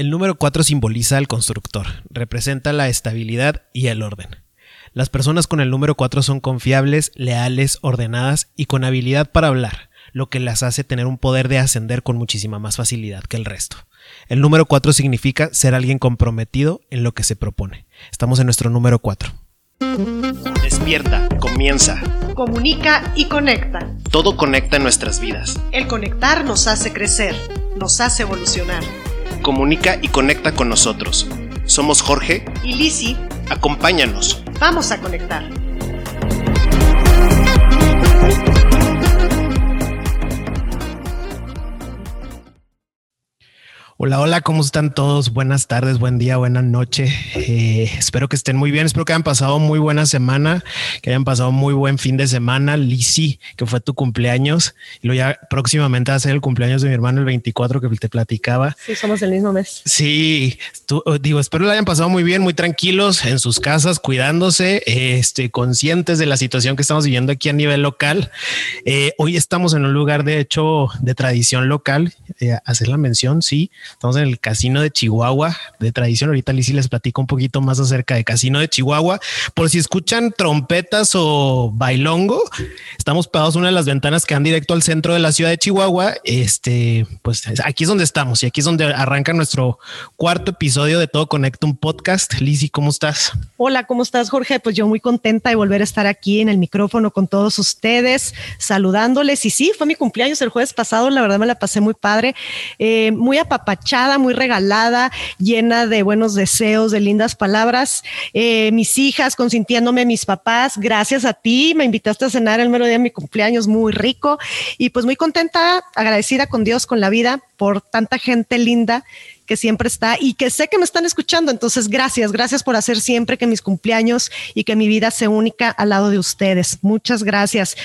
El número 4 simboliza al constructor, representa la estabilidad y el orden. Las personas con el número 4 son confiables, leales, ordenadas y con habilidad para hablar, lo que las hace tener un poder de ascender con muchísima más facilidad que el resto. El número 4 significa ser alguien comprometido en lo que se propone. Estamos en nuestro número 4. Despierta, comienza. Comunica y conecta. Todo conecta en nuestras vidas. El conectar nos hace crecer, nos hace evolucionar. Comunica y conecta con nosotros. Somos Jorge Y Lisi, Acompáñanos. vamos a conectar. Hola, hola, ¿cómo están todos? Buenas tardes, buen día, buena noche. Eh, espero que estén muy bien, espero que hayan pasado muy buena semana, que hayan pasado muy buen fin de semana. Lisi, que fue tu cumpleaños, y luego ya próximamente va a ser el cumpleaños de mi hermano el 24 que te platicaba. Sí, somos del mismo mes. Sí, tú- eh, digo, espero lo hayan pasado muy bien, muy tranquilos en sus casas, cuidándose, este, conscientes de la situación que estamos viviendo aquí a nivel local. Eh, hoy estamos en un lugar de hecho de tradición local, eh, hacer la mención, sí, estamos en el Casino de Chihuahua de tradición. Ahorita Lizzy les platico un poquito más acerca de Casino de Chihuahua. Por si escuchan trompetas o bailongo, estamos pegados una de las ventanas que dan directo al centro de la ciudad de Chihuahua. Este, pues aquí es donde estamos y aquí es donde arranca nuestro cuarto episodio de Todo Conecta, un podcast. Lizzy, ¿cómo estás? Hola, ¿cómo estás, Jorge? Pues yo muy contenta de volver a estar aquí en el micrófono con todos ustedes, saludándoles. Y sí, fue mi cumpleaños el jueves pasado, la verdad me la pasé muy padre, eh, muy apapachada, muy regalada, llena de buenos deseos, de lindas palabras. Eh, mis hijas consintiéndome, mis papás, gracias a ti, me invitaste a cenar el mero día mi cumpleaños, muy rico. Y pues muy contenta, agradecida con Dios, con la vida, por tanta gente linda que siempre está y que sé que me están escuchando. Entonces, gracias, gracias por hacer siempre que mis cumpleaños y que mi vida sea única al lado de ustedes. Muchas gracias.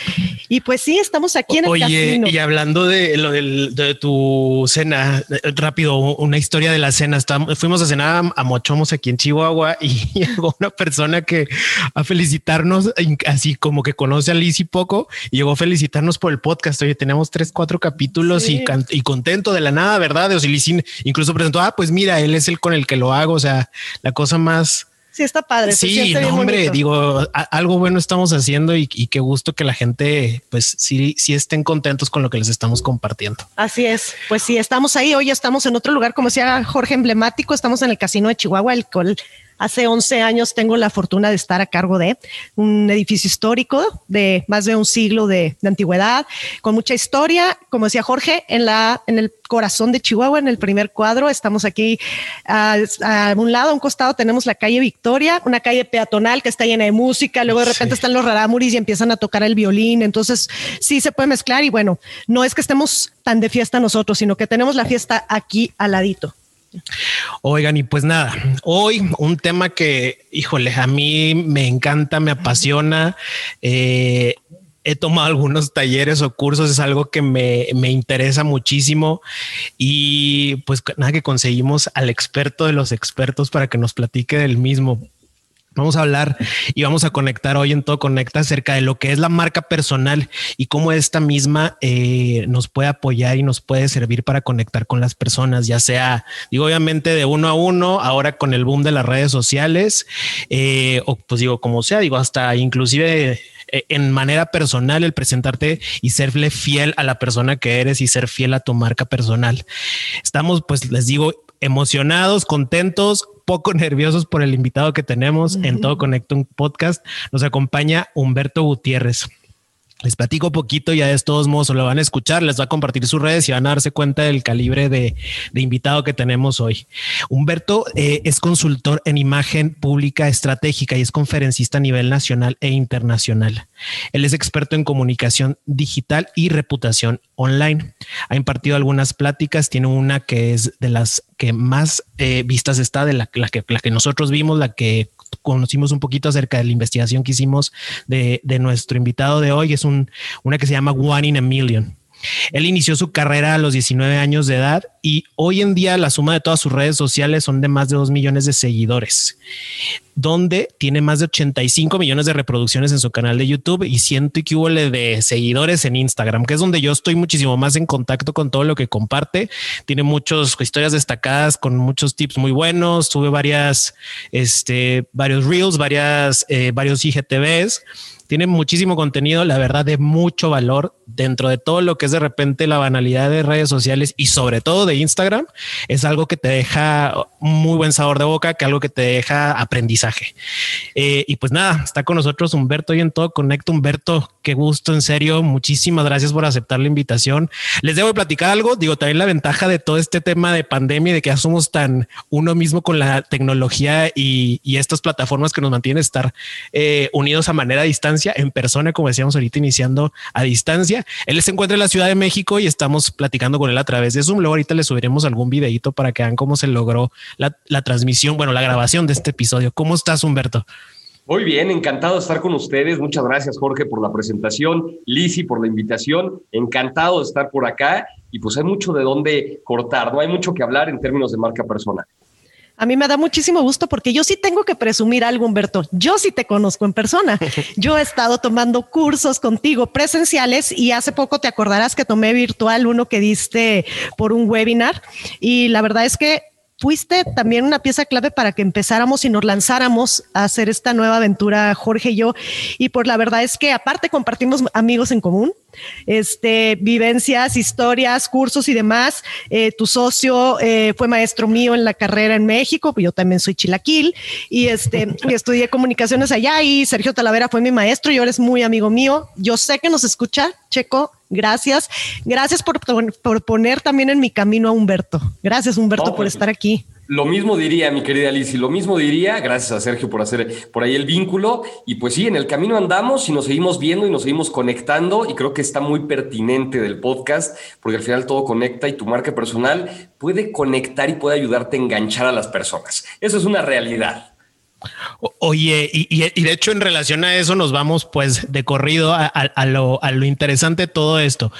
Y pues sí, estamos aquí en el Oye, casino. y hablando de lo del- de tu cena, rápido, una historia de la cena. Estam- fuimos a cenar a, Mochomos aquí en Chihuahua y llegó una persona que a felicitarnos, así como que conoce a Liz y poco, y llegó a felicitarnos por el podcast. Oye, tenemos tres, cuatro capítulos Sí. y, contento de la nada, ¿verdad? O sea, Liz in- incluso presentó, ah, pues mira, él es el con el que lo hago. O sea, la cosa más Sí, está padre. Sí, no, hombre, bonito. digo, a- algo bueno estamos haciendo y, y qué gusto que la gente, pues sí, sí estén contentos con lo que les estamos compartiendo. Así es. Pues sí, estamos ahí. Hoy estamos en otro lugar, como decía Jorge, emblemático. Estamos en el Casino de Chihuahua, el cual hace 11 años tengo la fortuna de estar a cargo de un edificio histórico de más de un siglo de, de antigüedad, con mucha historia. Como decía Jorge, en, la, en el corazón de Chihuahua, en el primer cuadro, estamos aquí a, a un lado, a un costado tenemos la calle Victoria, una calle peatonal que está llena de música. Luego de repente Sí. están los rarámuris y empiezan a tocar el violín. Entonces sí se puede mezclar y bueno, no es que estemos tan de fiesta nosotros, sino que tenemos la fiesta aquí al ladito. Oigan, y pues nada, hoy un tema que, híjole, a mí me encanta, me apasiona. eh, he tomado algunos talleres o cursos, es algo que me, me interesa muchísimo y pues nada que conseguimos al experto de los expertos para que nos platique del mismo. Vamos a hablar y vamos a conectar hoy en Todo Conecta acerca de lo que es la marca personal y cómo esta misma eh, nos puede apoyar y nos puede servir para conectar con las personas, ya sea, digo, obviamente de uno a uno, ahora con el boom de las redes sociales, eh, o pues digo, como sea, digo, hasta inclusive eh, en manera personal el presentarte y serle fiel a la persona que eres y ser fiel a tu marca personal. Estamos, pues les digo, emocionados, contentos, poco nerviosos por el invitado que tenemos en Todo Conecta un podcast. Nos acompaña Humberto Gutiérrez. Les platico poquito, ya de todos modos lo van a escuchar, les va a compartir sus redes y van a darse cuenta del calibre de, invitado que tenemos hoy. Humberto eh, es consultor en imagen pública estratégica y es conferencista a nivel nacional e internacional. Él es experto en comunicación digital y reputación online. Ha impartido algunas pláticas, tiene una que es de las que más eh, vistas está, de la que nosotros vimos, la que conocimos un poquito acerca de la investigación que hicimos de, de nuestro invitado de hoy. Es un, una que se llama One in a Million. Él inició su carrera a los 19 años de edad y hoy en día la suma de todas sus redes sociales son de más de 2 millones de seguidores. donde tiene más de 85 millones de reproducciones en su canal de YouTube y ciento y que de seguidores en Instagram, que es donde yo estoy muchísimo más en contacto con todo lo que comparte. Tiene muchas historias destacadas con muchos tips muy buenos. Sube varias, este, varios reels, varias, eh, varios IGTVs tiene muchísimo contenido, la verdad, de mucho valor dentro de todo lo que es de repente la banalidad de redes sociales y sobre todo de Instagram. Es algo que te deja muy buen sabor de boca, que algo que te deja aprendizaje. Eh, y pues nada, está con nosotros Humberto y en todo Conecto. Humberto, qué gusto, en serio. Muchísimas gracias por aceptar la invitación. Les debo platicar algo. Digo, también la ventaja de todo este tema de pandemia y de que ya somos tan uno mismo con la tecnología y, estas plataformas que nos mantienen estar eh, unidos a manera distancia en persona, como decíamos ahorita, iniciando a distancia. Él se encuentra en la Ciudad de México y estamos platicando con él a través de Zoom. Luego ahorita le subiremos algún videito para que vean cómo se logró la, la transmisión, bueno, la grabación de este episodio. ¿Cómo estás, Humberto? Muy bien, encantado de estar con ustedes. Muchas gracias, Jorge, por la presentación. Lisi, por la invitación. Encantado de estar por acá. Y pues hay mucho de dónde cortar, no hay mucho que hablar en términos de marca personal. A mí me da muchísimo gusto porque yo sí tengo que presumir algo, Humberto. Yo sí te conozco en persona. Yo he estado tomando cursos contigo presenciales y hace poco te acordarás que tomé virtual uno que diste por un webinar y la verdad es que fuiste también una pieza clave para que empezáramos y nos lanzáramos a hacer esta nueva aventura, Jorge y yo. Y por la verdad es que aparte compartimos amigos en común, este, vivencias, historias, cursos y demás. Eh, tu socio eh, fue maestro mío en la carrera en México, yo también soy chilaquil y este, estudié comunicaciones allá y Sergio Talavera fue mi maestro y ahora es muy amigo mío. Yo sé que nos escucha, Checo, Gracias. Gracias por, por, poner también en mi camino a Humberto. Gracias, Humberto, por pues, estar aquí. Lo mismo diría, mi querida Alicia, lo mismo diría, gracias a Sergio por hacer por ahí el vínculo. Y pues sí, en el camino andamos y nos seguimos viendo y nos seguimos conectando. Y creo que está muy pertinente del podcast, porque al final todo conecta y tu marca personal puede conectar y puede ayudarte a enganchar a las personas. Eso es una realidad. Oye, y, de hecho en relación a eso nos vamos pues de corrido a, lo, interesante de todo esto.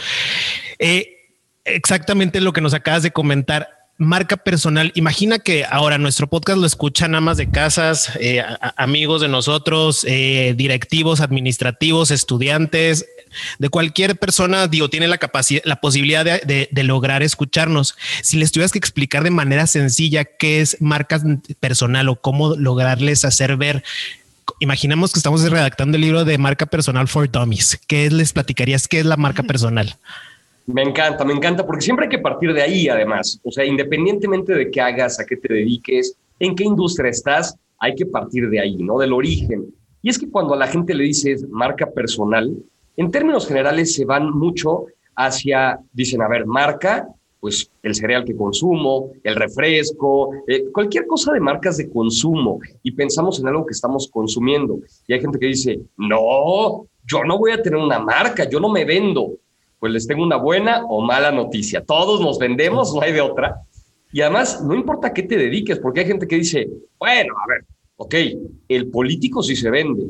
Eh, exactamente lo que nos acabas de comentar marca personal. Imagina que ahora nuestro podcast lo escuchan amas de casas, eh, amigos de nosotros, eh, directivos, administrativos, estudiantes, de cualquier persona, digo, tiene la capacidad, la posibilidad de, lograr escucharnos. Si les tuvieras que explicar de manera sencilla qué es marca personal o cómo lograrles hacer ver imaginemos que estamos redactando el libro de marca personal for dummies. ¿Qué les platicarías? ¿Qué es la marca personal? Me encanta, me encanta, porque siempre hay que partir de ahí, además. O sea, independientemente de qué hagas, a qué te dediques, en qué industria estás, hay que partir de ahí, ¿no? Del origen. Y es que cuando a la gente le dices marca personal, en términos generales se van mucho hacia, dicen, a ver, marca, pues el cereal que consumo, el refresco, eh, cualquier cosa de marcas de consumo y pensamos en algo que estamos consumiendo. Y hay gente que dice, no, yo no voy a tener una marca, yo no me vendo pues les tengo una buena o mala noticia. Todos nos vendemos, no hay de otra. Y además, no importa qué te dediques, porque hay gente que dice, bueno, a ver, ok, el político sí se vende,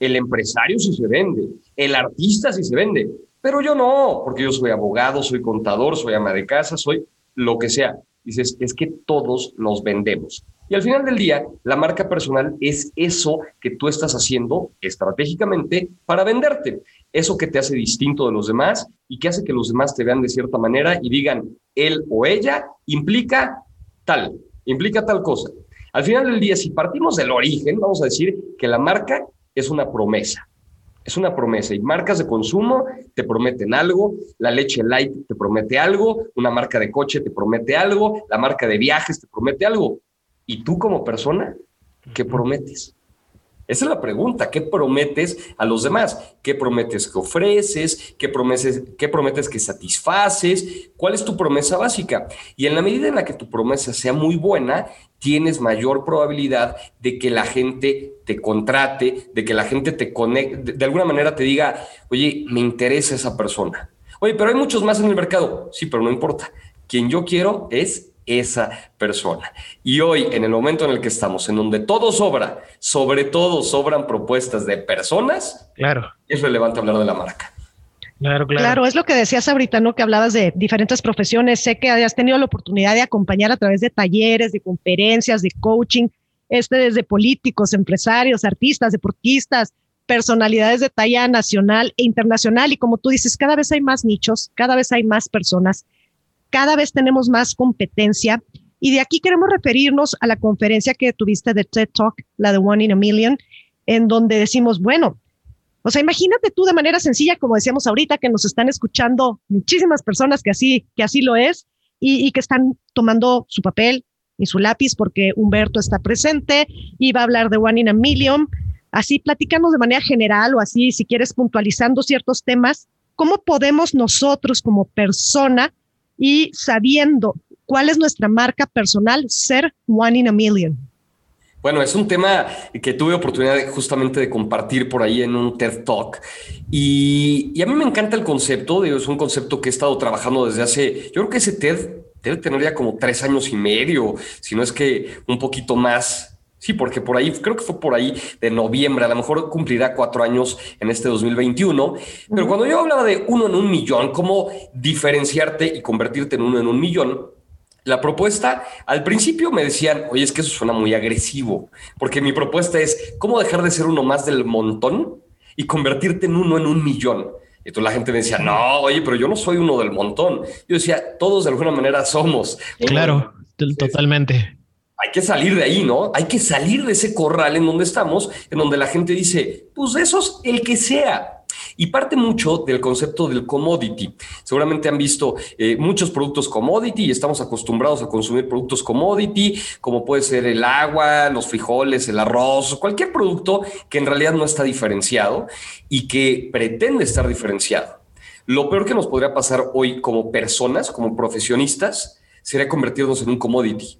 el empresario sí se vende, el artista sí se vende, pero yo no, porque yo soy abogado, soy contador, soy ama de casa, soy lo que sea. Dices, es que todos nos vendemos. Y al final del día, la marca personal es eso que tú estás haciendo estratégicamente para venderte eso que te hace distinto de los demás y que hace que los demás te vean de cierta manera y digan, él o ella implica tal, implica tal cosa. Al final del día, si partimos del origen, vamos a decir que la marca es una promesa. Es una promesa y marcas de consumo te prometen algo, la leche light te promete algo, una marca de coche te promete algo, la marca de viajes te promete algo. ¿Y tú como persona, qué prometes? Esa es la pregunta. ¿Qué prometes a los demás? ¿Qué prometes que ofreces? ¿Qué, prometes, ¿Qué prometes que satisfaces? ¿Cuál es tu promesa básica? Y en la medida en la que tu promesa sea muy buena, tienes mayor probabilidad de que la gente te contrate, de que la gente te conecte, de alguna manera te diga, oye, me interesa esa persona. Oye, pero hay muchos más en el mercado. Sí, pero no importa. Quien yo quiero es esa persona. Y hoy, en el momento en el que estamos, en donde todo sobra, sobre todo sobran propuestas de personas, claro. es relevante hablar de la marca. Claro, claro. Claro, es lo que decías ahorita, ¿no? Que hablabas de diferentes profesiones. Sé que has tenido la oportunidad de acompañar a través de talleres, de conferencias, de coaching este desde políticos, empresarios, artistas, deportistas, personalidades de talla nacional e internacional. Y como tú dices, cada vez hay más nichos, cada vez hay más personas, cada vez tenemos más competencia. Y de aquí queremos referirnos a la conferencia que tuviste de TED Talk, la de One in a Million, en donde decimos, bueno, o sea, imagínate tú de manera sencilla, como decíamos ahorita, que nos están escuchando muchísimas personas que así, que así lo es y, que están tomando su papel y su lápiz porque Humberto está presente y va a hablar de One in a Million. Así platicamos de manera general o así, si quieres puntualizando ciertos temas, ¿cómo podemos nosotros como persona y sabiendo cuál es nuestra marca personal ser One in a Million? Bueno, es un tema que tuve oportunidad justamente de compartir por ahí en un TED Talk. Y, a mí me encanta el concepto, es un concepto que he estado trabajando desde hace, yo creo que ese TED debe tener ya como tres años y medio, si no es que un poquito más. Sí, porque por ahí, creo que fue por ahí de noviembre, a lo mejor cumplirá cuatro años en este 2021. Pero cuando yo hablaba de uno en un millón, cómo diferenciarte y convertirte en uno en un millón, la propuesta, al principio me decían, oye, es que eso suena muy agresivo, porque mi propuesta es cómo dejar de ser uno más del montón y convertirte en uno en un millón. Y entonces la gente me decía, no, oye, pero yo no soy uno del montón. Yo decía, todos de alguna manera somos. Claro, totalmente. Hay que salir de ahí, ¿no? Hay que salir de ese corral en donde estamos, en donde la gente dice, pues eso es el que sea. Y parte mucho del concepto del commodity. Seguramente han visto eh, muchos productos commodity y estamos acostumbrados a consumir productos commodity, como puede ser el agua, los frijoles, el arroz, cualquier producto que en realidad no está diferenciado y que pretende estar diferenciado. Lo peor que nos podría pasar hoy como personas, como profesionistas, sería convertirnos en un commodity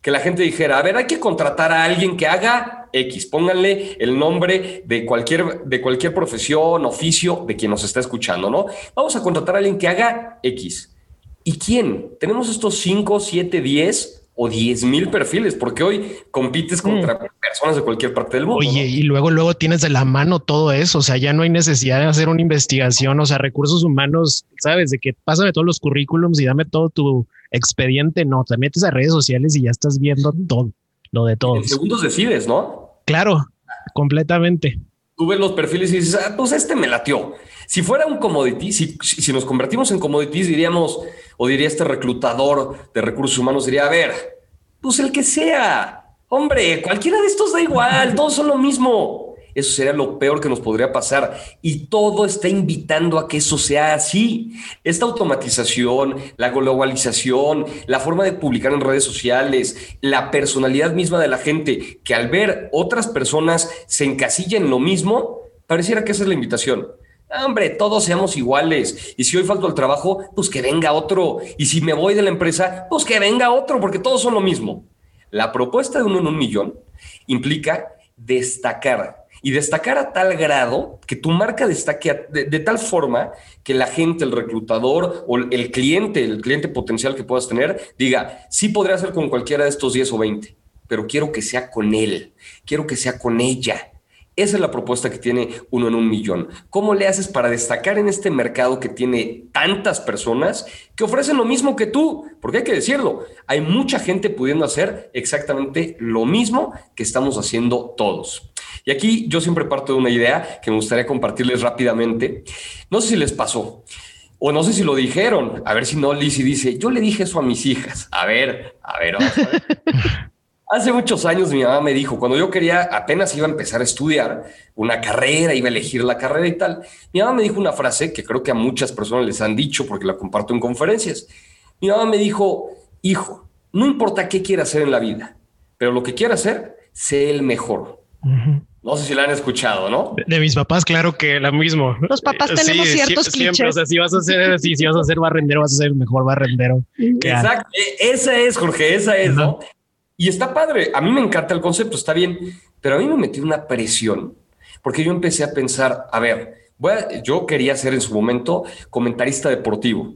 que la gente dijera, a ver, hay que contratar a alguien que haga X, pónganle el nombre de cualquier, de cualquier profesión, oficio de quien nos está escuchando, ¿no? Vamos a contratar a alguien que haga X. ¿Y quién? Tenemos estos 5, 7, 10 o 10 mil perfiles, porque hoy compites contra mm. personas de cualquier parte del mundo. Oye, y luego, luego tienes de la mano todo eso, o sea, ya no hay necesidad de hacer una investigación, o sea, recursos humanos, sabes, de que pásame todos los currículums y dame todo tu expediente, no, te metes a redes sociales y ya estás viendo todo, lo de todo. En segundos decides, ¿no? Claro, completamente. Tú ves los perfiles y dices, ah, pues este me latió. Si fuera un commodity, si, si nos convertimos en commodities, diríamos, o diría este reclutador de recursos humanos, diría, a ver, pues el que sea, hombre, cualquiera de estos da igual, todos son lo mismo. Eso sería lo peor que nos podría pasar. Y todo está invitando a que eso sea así. Esta automatización, la globalización, la forma de publicar en redes sociales, la personalidad misma de la gente, que al ver otras personas se encasillan en lo mismo, pareciera que esa es la invitación. Hombre, todos seamos iguales. Y si hoy falto al trabajo, pues que venga otro. Y si me voy de la empresa, pues que venga otro, porque todos son lo mismo. La propuesta de uno en un millón implica destacar y destacar a tal grado que tu marca destaque de, tal forma que la gente, el reclutador o el cliente, el cliente potencial que puedas tener, diga, sí podría ser con cualquiera de estos 10 o 20, pero quiero que sea con él, quiero que sea con ella. Esa es la propuesta que tiene uno en un millón. ¿Cómo le haces para destacar en este mercado que tiene tantas personas que ofrecen lo mismo que tú? Porque hay que decirlo, hay mucha gente pudiendo hacer exactamente lo mismo que estamos haciendo todos. Y aquí yo siempre parto de una idea que me gustaría compartirles rápidamente. No sé si les pasó. O no sé si lo dijeron. A ver si no, Lizzie dice, yo le dije eso a mis hijas. A ver, a ver, vamos a ver. Hace muchos años mi mamá me dijo, cuando yo quería, apenas iba a empezar a estudiar una carrera, iba a elegir la carrera y tal, mi mamá me dijo una frase que creo que a muchas personas les han dicho porque la comparto en conferencias. Mi mamá me dijo, hijo, no importa qué quiera hacer en la vida, pero lo que quiera hacer, sé el mejor. No sé si la han escuchado, ¿no? De, mis papás, claro que la mismo. Los papás tenemos ciertos clichés. si vas a ser, si, vas a ser barrendero, vas a ser el mejor barrendero. Exacto. E, esa es, Jorge, esa es, ¿no? Y está padre. A mí me encanta el concepto, está bien, pero a mí me metió una presión porque yo empecé a pensar, a ver, yo quería ser en su momento comentarista deportivo.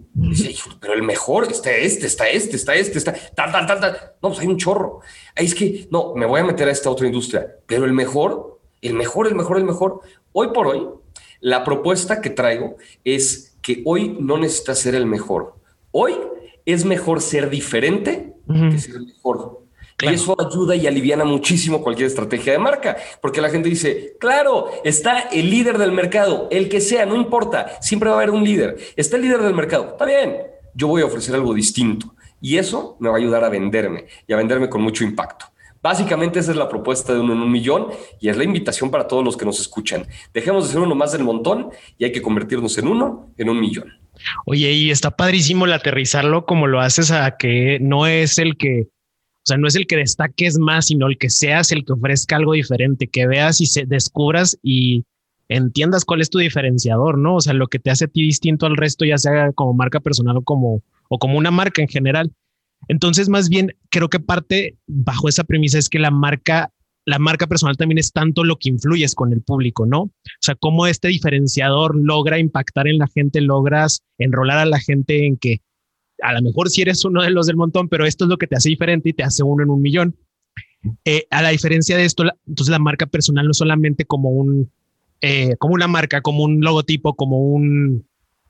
pero el mejor está este, está este, está este, está tal, tal, tal, tal. No, pues hay un chorro. Ahí es que no, me voy a meter a esta otra industria, pero el mejor el mejor, el mejor, el mejor. Hoy por hoy, la propuesta que traigo es que hoy no necesitas ser el mejor. Hoy es mejor ser diferente que ser mejor. Y eso ayuda y aliviana muchísimo cualquier estrategia de marca, porque la gente dice, claro, está el líder del mercado, el que sea, no importa, siempre va a haber un líder. Está el líder del mercado, está bien, yo voy a ofrecer algo distinto. Y eso me va a ayudar a venderme y a venderme con mucho impacto. Básicamente esa es la propuesta de uno en un millón y es la invitación para todos los que nos escuchan. Dejemos de ser uno más del montón y hay que convertirnos en uno en un millón. Oye, y está padrísimo el aterrizarlo como lo haces a que no es el que, o sea, no es el que destaques más, sino el que seas el que ofrezca algo diferente, que veas y se descubras y entiendas cuál es tu diferenciador, ¿no? O sea, lo que te hace a ti distinto al resto, ya sea como marca personal o como, o como una marca en general. Entonces, más bien, creo que parte bajo esa premisa es que la marca, la marca personal también es tanto lo que influyes con el público, ¿no? O sea, cómo este diferenciador logra impactar en la gente, logras enrolar a la gente en que a lo mejor si eres uno de los del montón, pero esto es lo que te hace diferente y te hace uno en un millón. Eh, a la diferencia de esto, entonces la marca personal no solamente como un, eh, como una marca, como un logotipo, como un,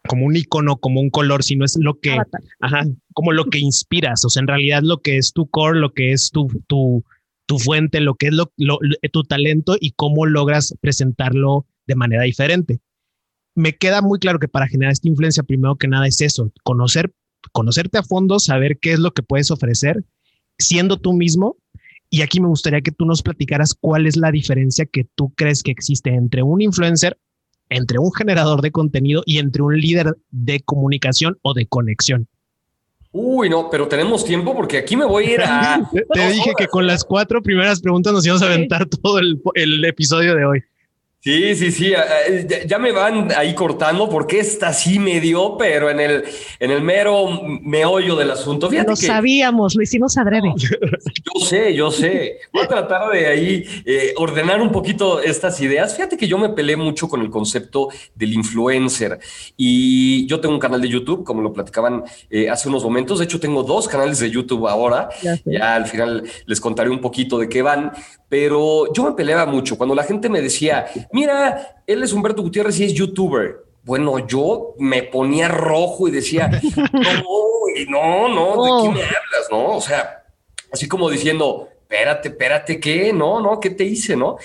como un icono, como un color, sino es lo que, ajá, como lo que inspiras, o sea, en realidad lo que es tu core, lo que es tu, tu, tu fuente, lo que es lo, tu talento y cómo logras presentarlo de manera diferente. Me queda muy claro que para generar esta influencia, primero que nada es eso, conocer, conocerte a fondo, saber qué es lo que puedes ofrecer, siendo tú mismo. Y aquí me gustaría que tú nos platicaras cuál es la diferencia que tú crees que existe entre un influencer entre un generador de contenido y entre un líder de comunicación o de conexión. Uy, no, pero tenemos tiempo porque aquí me voy a ir a... Te dije que con las cuatro primeras preguntas nos íbamos a aventar todo el, el episodio de hoy. Sí, sí, sí, ya me van ahí cortando porque esta sí me dio, pero en el, en el mero meollo del asunto. Fíjate lo sabíamos, lo hicimos adrede. yo sé, yo sé. Voy a tratar de ahí eh, ordenar un poquito estas ideas. Fíjate que yo me peleé mucho con el concepto del influencer y yo tengo un canal de YouTube, como lo platicaban eh, hace unos momentos. De hecho, tengo dos canales de YouTube ahora. ya al final les contaré un poquito de qué van, pero yo me peleaba mucho cuando la gente me decía, mira, él es Humberto Gutiérrez y es youtuber. Bueno, yo me ponía rojo y decía, no, no, no, ¿de qué me hablas? No, o sea, así como diciendo, espérate, espérate, ¿qué? No, no, ¿qué te hice? No,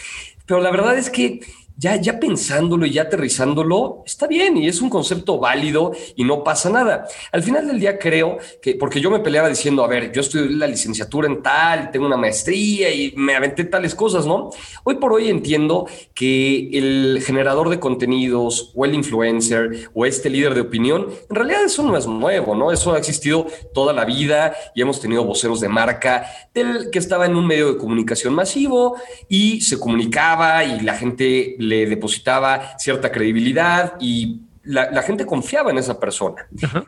pero la verdad es que ya, ya pensándolo y ya aterrizándolo, está bien y es un concepto válido y no pasa nada. Al final del día creo que, porque yo me peleaba diciendo, a ver, yo estudié la licenciatura en tal, tengo una maestría y me aventé tales cosas, ¿no? Hoy por hoy entiendo que el generador de contenidos o el influencer o este líder de opinión, en realidad eso no es nuevo, ¿no? Eso ha existido toda la vida y hemos tenido voceros de marca del que estaba en un medio de comunicación masivo y se comunicaba y la gente le depositaba cierta credibilidad y la, gente confiaba en esa persona.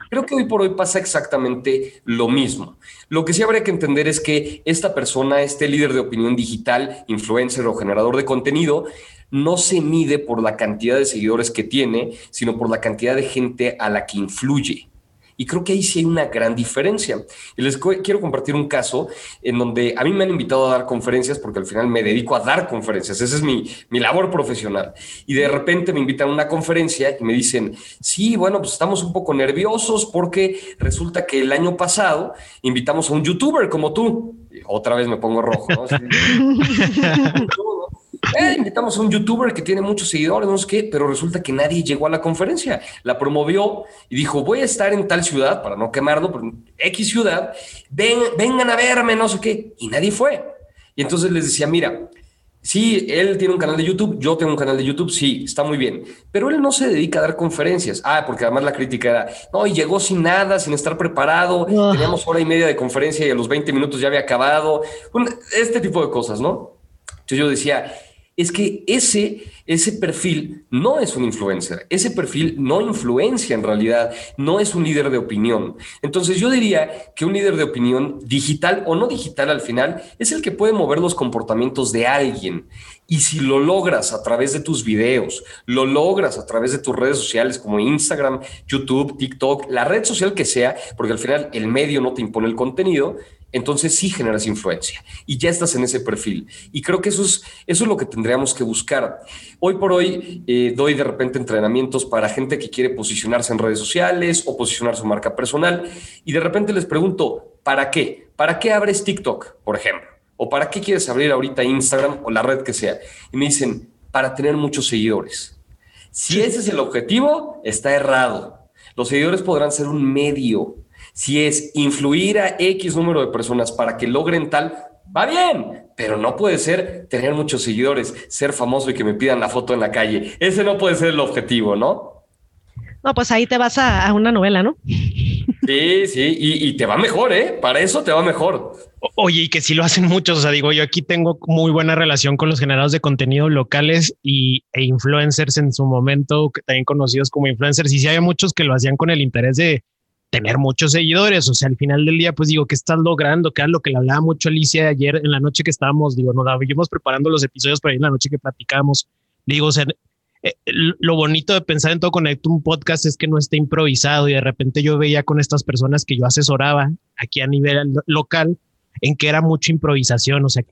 Creo que hoy por hoy pasa exactamente lo mismo. Lo que sí habría que entender es que esta persona, este líder de opinión digital, influencer o generador de contenido, no se mide por la cantidad de seguidores que tiene, sino por la cantidad de gente a la que influye. Y creo que ahí sí hay una gran diferencia. Y les quiero compartir un caso en donde a mí me han invitado a dar conferencias porque al final me dedico a dar conferencias. Esa es mi, mi labor profesional. Y de repente me invitan a una conferencia y me dicen, sí, bueno, pues estamos un poco nerviosos porque resulta que el año pasado invitamos a un youtuber como tú. otra vez me pongo rojo, ¿no? Eh, invitamos a un youtuber que tiene muchos seguidores, no sé qué, pero resulta que nadie llegó a la conferencia. La promovió y dijo, voy a estar en tal ciudad, para no quemarlo, pero X ciudad, ven, vengan a verme, no sé qué. Y nadie fue. Y entonces les decía, mira, sí, él tiene un canal de YouTube, yo tengo un canal de YouTube, sí, está muy bien, pero él no se dedica a dar conferencias. Ah, porque además la crítica era, no, y llegó sin nada, sin estar preparado, teníamos hora y media de conferencia y a los 20 minutos ya había acabado. este tipo de cosas, ¿no? Entonces yo decía, es que ese, ese perfil no es un influencer, ese perfil no influencia en realidad, no es un líder de opinión. Entonces yo diría que un líder de opinión digital o no digital al final es el que puede mover los comportamientos de alguien. Y si lo logras a través de tus videos, lo logras a través de tus redes sociales como Instagram, YouTube, TikTok, la red social que sea, porque al final el medio no te impone el contenido, entonces sí generas influencia y ya estás en ese perfil. Y creo que eso es, eso es lo que tendríamos que buscar. Hoy por hoy eh, doy de repente entrenamientos para gente que quiere posicionarse en redes sociales o posicionar su marca personal y de repente les pregunto, ¿para qué? ¿Para qué abres TikTok, por ejemplo? ¿O para qué quieres abrir ahorita Instagram o la red que sea? Y me dicen, para tener muchos seguidores. Si ese es el objetivo, está errado. Los seguidores podrán ser un medio. Si es influir a X número de personas para que logren tal, va bien, pero no puede ser tener muchos seguidores, ser famoso y que me pidan la foto en la calle. Ese no puede ser el objetivo, ¿no? No, pues ahí te vas a, una novela, ¿no? Sí, sí, y, te va mejor, ¿eh? Para eso te va mejor. Oye, y que si lo hacen muchos, o sea, digo, yo aquí tengo muy buena relación con los generadores de contenido locales y, e influencers en su momento, también conocidos como influencers, y sí hay muchos que lo hacían con el interés de tener muchos seguidores, o sea, al final del día, pues digo, ¿qué estás logrando? Que es lo que le hablaba mucho Alicia ayer en la noche que estábamos, digo, nos íbamos preparando los episodios para ir en la noche que platicamos, digo, o sea, eh, lo bonito de pensar en todo Conecto, un podcast, es que no esté improvisado y de repente yo veía con estas personas que yo asesoraba aquí a nivel local en que era mucha improvisación, o sea,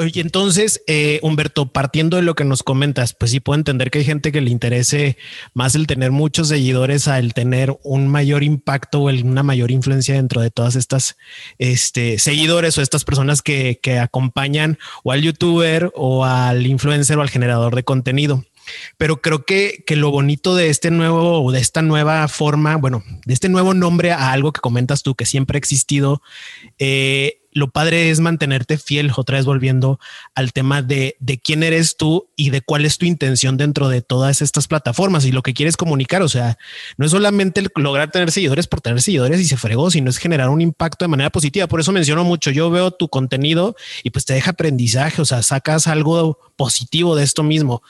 Oye, entonces, eh, Humberto, partiendo de lo que nos comentas, pues sí puedo entender que hay gente que le interese más el tener muchos seguidores a el tener un mayor impacto o una mayor influencia dentro de todas estas este, seguidores o estas personas que, que acompañan o al youtuber o al influencer o al generador de contenido. Pero creo que, que lo bonito de este nuevo, de esta nueva forma, bueno, de este nuevo nombre a algo que comentas tú que siempre ha existido, eh, lo padre es mantenerte fiel, otra vez volviendo al tema de, de, quién eres tú y de cuál es tu intención dentro de todas estas plataformas y lo que quieres comunicar. O sea, no es solamente lograr tener seguidores por tener seguidores y se fregó, sino es generar un impacto de manera positiva. Por eso menciono mucho, yo veo tu contenido y pues te deja aprendizaje, o sea, sacas algo positivo de esto mismo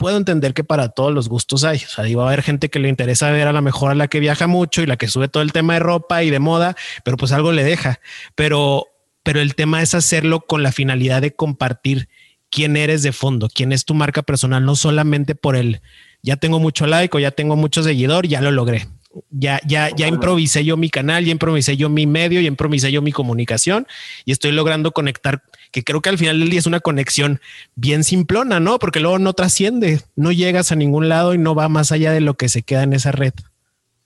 puedo entender que para todos los gustos hay. O sea, va a haber gente que le interesa ver a la mejor a la que viaja mucho y la que sube todo el tema de ropa y de moda, pero pues algo le deja. Pero, pero el tema es hacerlo con la finalidad de compartir quién eres de fondo, quién es tu marca personal, no solamente por el ya tengo mucho like o ya tengo mucho seguidor, ya lo logré. Ya, ya, ya improvisé yo mi canal, ya improvisé yo mi medio, ya improvisé yo mi comunicación y estoy logrando conectar que creo que al final del día es una conexión bien simplona, ¿no? Porque luego no trasciende, no llegas a ningún lado y no va más allá de lo que se queda en esa red.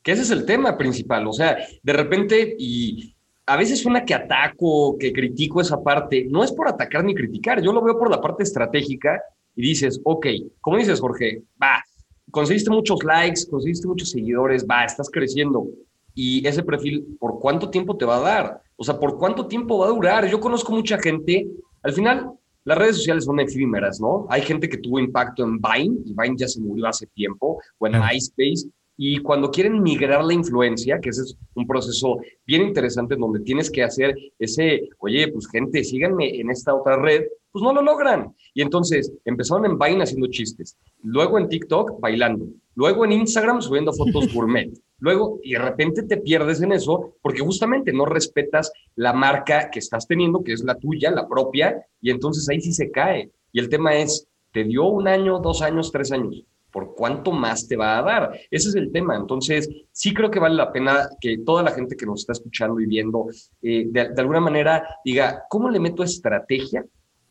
Que ese es el tema principal, o sea, de repente y a veces suena que ataco, que critico esa parte, no es por atacar ni criticar, yo lo veo por la parte estratégica y dices, ok, ¿cómo dices, Jorge? Va, conseguiste muchos likes, conseguiste muchos seguidores, va, estás creciendo. Y ese perfil, ¿por cuánto tiempo te va a dar? O sea, ¿por cuánto tiempo va a durar? Yo conozco mucha gente, al final las redes sociales son efímeras, ¿no? Hay gente que tuvo impacto en Vine, y Vine ya se murió hace tiempo, o en MySpace, y cuando quieren migrar la influencia, que ese es un proceso bien interesante en donde tienes que hacer ese, oye, pues gente, síganme en esta otra red, pues no lo logran. Y entonces empezaron en Vine haciendo chistes, luego en TikTok bailando, luego en Instagram subiendo fotos gourmet, luego y de repente te pierdes en eso porque justamente no respetas la marca que estás teniendo, que es la tuya, la propia, y entonces ahí sí se cae. Y el tema es, te dio un año, dos años, tres años. ¿Por cuánto más te va a dar? Ese es el tema. Entonces, sí creo que vale la pena que toda la gente que nos está escuchando y viendo, eh, de, de alguna manera, diga, ¿cómo le meto estrategia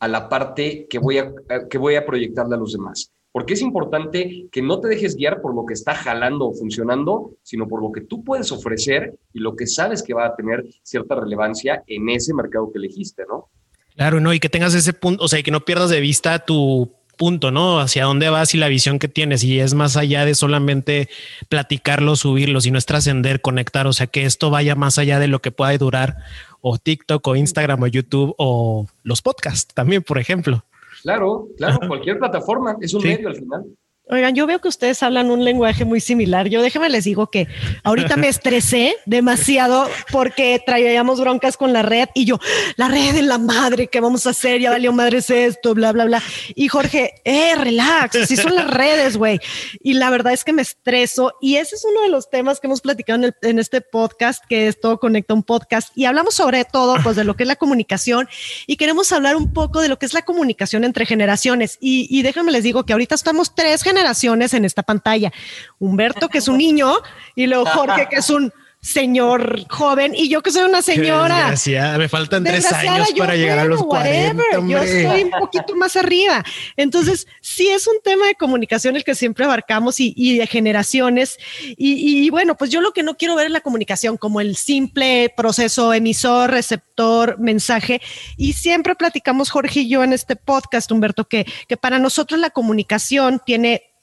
a la parte que voy a, que voy a proyectarle a los demás. Porque es importante que no te dejes guiar por lo que está jalando o funcionando, sino por lo que tú puedes ofrecer y lo que sabes que va a tener cierta relevancia en ese mercado que elegiste, ¿no? Claro, no, y que tengas ese punto, o sea, que no pierdas de vista tu punto, ¿no? Hacia dónde vas y la visión que tienes. Y es más allá de solamente platicarlo, subirlo, sino es trascender, conectar. O sea, que esto vaya más allá de lo que pueda durar o TikTok o Instagram o YouTube o los podcasts también, por ejemplo. Claro, claro, cualquier plataforma es un medio al final. Oigan, yo veo que ustedes hablan un lenguaje muy similar. Yo déjeme les digo que ahorita me estresé demasiado porque traíamos broncas con la red y yo, la red en la madre, ¿qué vamos a hacer? Ya valió madres esto, bla, bla, bla. Y Jorge, eh, relax, así son las redes, güey. Y la verdad es que me estreso y ese es uno de los temas que hemos platicado en, este podcast, que es Todo Conecta un Podcast. Y hablamos sobre todo, pues, de lo que es la comunicación y queremos hablar un poco de lo que es la comunicación entre generaciones. Y, y déjenme les digo que ahorita estamos tres generaciones generaciones en esta pantalla. Humberto, que es un niño, y luego Jorge, que es un señor joven y yo que soy una señora. Desgraciada. Me faltan tres años para llegar a los 40. Yo estoy un poquito más arriba. Entonces, sí es un tema de comunicación el que siempre abarcamos y, de generaciones. Y, bueno, pues yo lo que no quiero ver es la comunicación como el simple proceso emisor, receptor, mensaje. Y siempre platicamos Jorge y yo en este podcast, Humberto, que, que para nosotros la comunicación tiene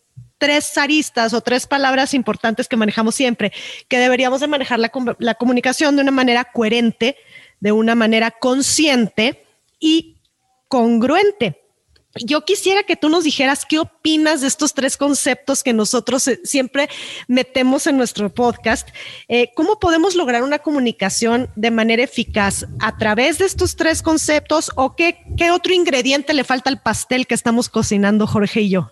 tres aristas o tres palabras importantes que manejamos siempre, que deberíamos de manejar la, comunicación de una manera coherente, de una manera consciente y congruente. Yo quisiera que tú nos dijeras qué opinas de estos tres conceptos que nosotros eh, siempre metemos en nuestro podcast. Eh, ¿Cómo podemos lograr una comunicación de manera eficaz a través de estos tres conceptos o qué, qué otro ingrediente le falta al pastel que estamos cocinando Jorge y yo?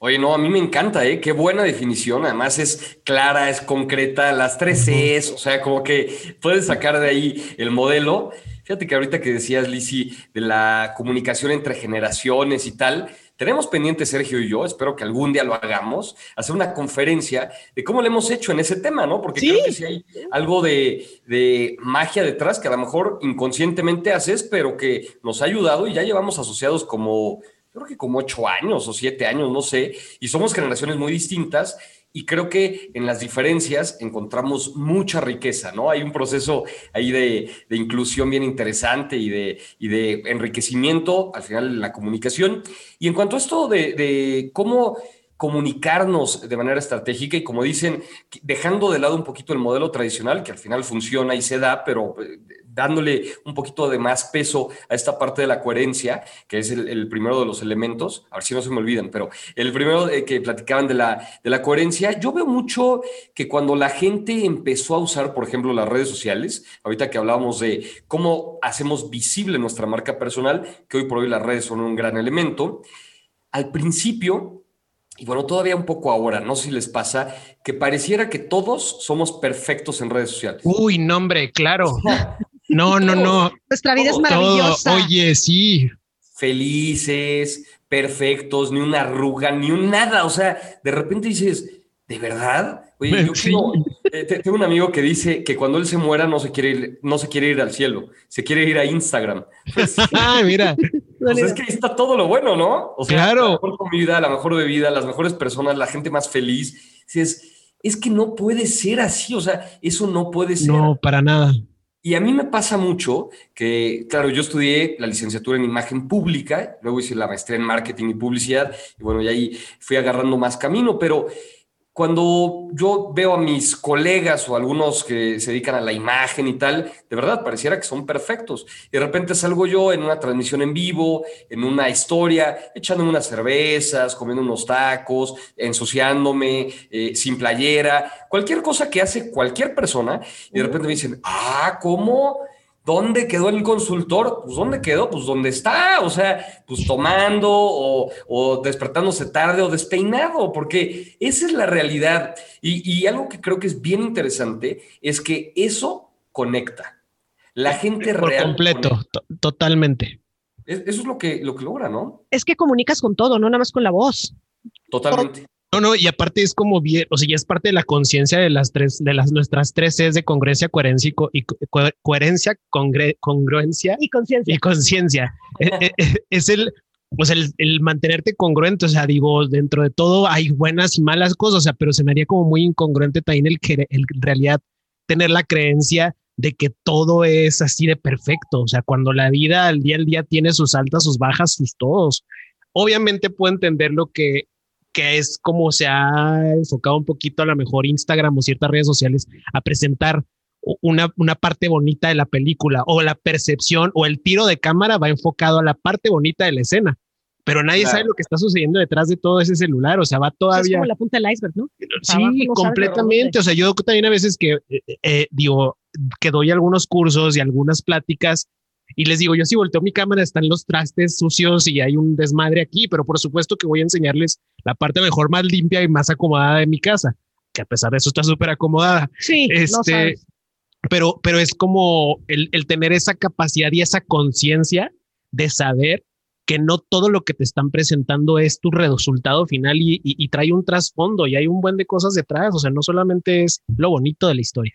Oye, no, a mí me encanta, ¿eh? Qué buena definición. Además es clara, es concreta, las tres Cs, o sea, como que puedes sacar de ahí el modelo. Fíjate que ahorita que decías, Lisi, de la comunicación entre generaciones y tal, tenemos pendiente Sergio y yo, espero que algún día lo hagamos, hacer una conferencia de cómo lo hemos hecho en ese tema, ¿no? Porque creo que sí hay algo de, de, magia detrás que a lo mejor inconscientemente haces, pero que nos ha ayudado y ya llevamos asociados como creo que como ocho años o siete años, no sé, y somos generaciones muy distintas y creo que en las diferencias encontramos mucha riqueza, ¿no? Hay un proceso ahí de, inclusión bien interesante y de, de enriquecimiento al final de la comunicación. Y en cuanto a esto de, de cómo comunicarnos de manera estratégica y como dicen, dejando de lado un poquito el modelo tradicional, que al final funciona y se da, pero eh, dándole un poquito de más peso a esta parte de la coherencia, que es el, primero de los elementos, a ver si no se me olvidan, pero el primero eh, que platicaban de la, de la coherencia, yo veo mucho que cuando la gente empezó a usar, por ejemplo, las redes sociales, ahorita que hablábamos de cómo hacemos visible nuestra marca personal, que hoy por hoy las redes son un gran elemento, al principio y bueno, todavía un poco ahora, no sé si les pasa, que pareciera que todos somos perfectos en redes sociales. Uy, no, hombre, claro. No, no, no. Nuestra vida es maravillosa. Oye, sí. Felices, perfectos, ni una arruga, ni un nada. O sea, de repente dices, ¿de verdad? Oye, yo eh, tengo un amigo que dice que cuando él se muera no se quiere ir, no se quiere ir al cielo, se quiere ir a Instagram. ah, mira. Pues es que ahí está todo lo bueno, ¿no? O sea, claro. la mejor comida, la mejor bebida, las mejores personas, la gente más feliz. Es, es que no puede ser así, o sea, eso no puede ser. No, para nada. Y a mí me pasa mucho que, claro, yo estudié la licenciatura en imagen pública, luego hice la maestría en marketing y publicidad, y bueno, y ahí fui agarrando más camino, pero cuando yo veo a mis colegas o algunos que se dedican a la imagen y tal, de verdad pareciera que son perfectos. Y de repente salgo yo en una transmisión en vivo, en una historia, echándome unas cervezas, comiendo unos tacos, ensuciándome, eh, sin playera, cualquier cosa que hace cualquier persona. Y de repente me dicen, ah, ¿cómo? ¿Dónde quedó el consultor? Pues ¿dónde quedó? Pues ¿dónde está? O sea, pues tomando o, despertándose tarde o despeinado, porque esa es la realidad. Y, algo que creo que es bien interesante es que eso conecta. La gente Por completo, totalmente. eso es lo que, lo que logra, ¿no? Es que comunicas con todo, no nada más con la voz. Totalmente. No, no, y aparte es como bien, o sea, ya es parte de la conciencia de las tres, de las nuestras tres Cs de congruencia, coherencia y, coherencia, congruencia y conciencia. Y conciencia. Eh, eh, eh, es el, pues el, el, mantenerte congruente, o sea, digo, dentro de todo hay buenas y malas cosas, o sea, pero se me haría como muy incongruente también el que en realidad tener la creencia de que todo es así de perfecto, o sea, cuando la vida al día al día tiene sus altas, sus bajas, sus todos. Obviamente puedo entender lo que que es como se ha enfocado un poquito a lo mejor Instagram o ciertas redes sociales a presentar una, una parte bonita de la película o la percepción o el tiro de cámara va enfocado a la parte bonita de la escena. Pero nadie sabe lo que está sucediendo detrás de todo ese celular. O sea, va todavía. Es como la punta del iceberg, ¿no? Sí, completamente. O sea, yo también a veces que eh, eh, digo que doy algunos cursos y algunas pláticas y les digo, yo si volteo mi cámara, están los trastes sucios y hay un desmadre aquí, pero por supuesto que voy a enseñarles la parte mejor, más limpia y más acomodada de mi casa, que a pesar de eso está súper acomodada. Sí, este, pero, pero es como el, el tener esa capacidad y esa conciencia de saber que no todo lo que te están presentando es tu resultado final y, y, y, trae un trasfondo y hay un buen de cosas detrás. O sea, no solamente es lo bonito de la historia.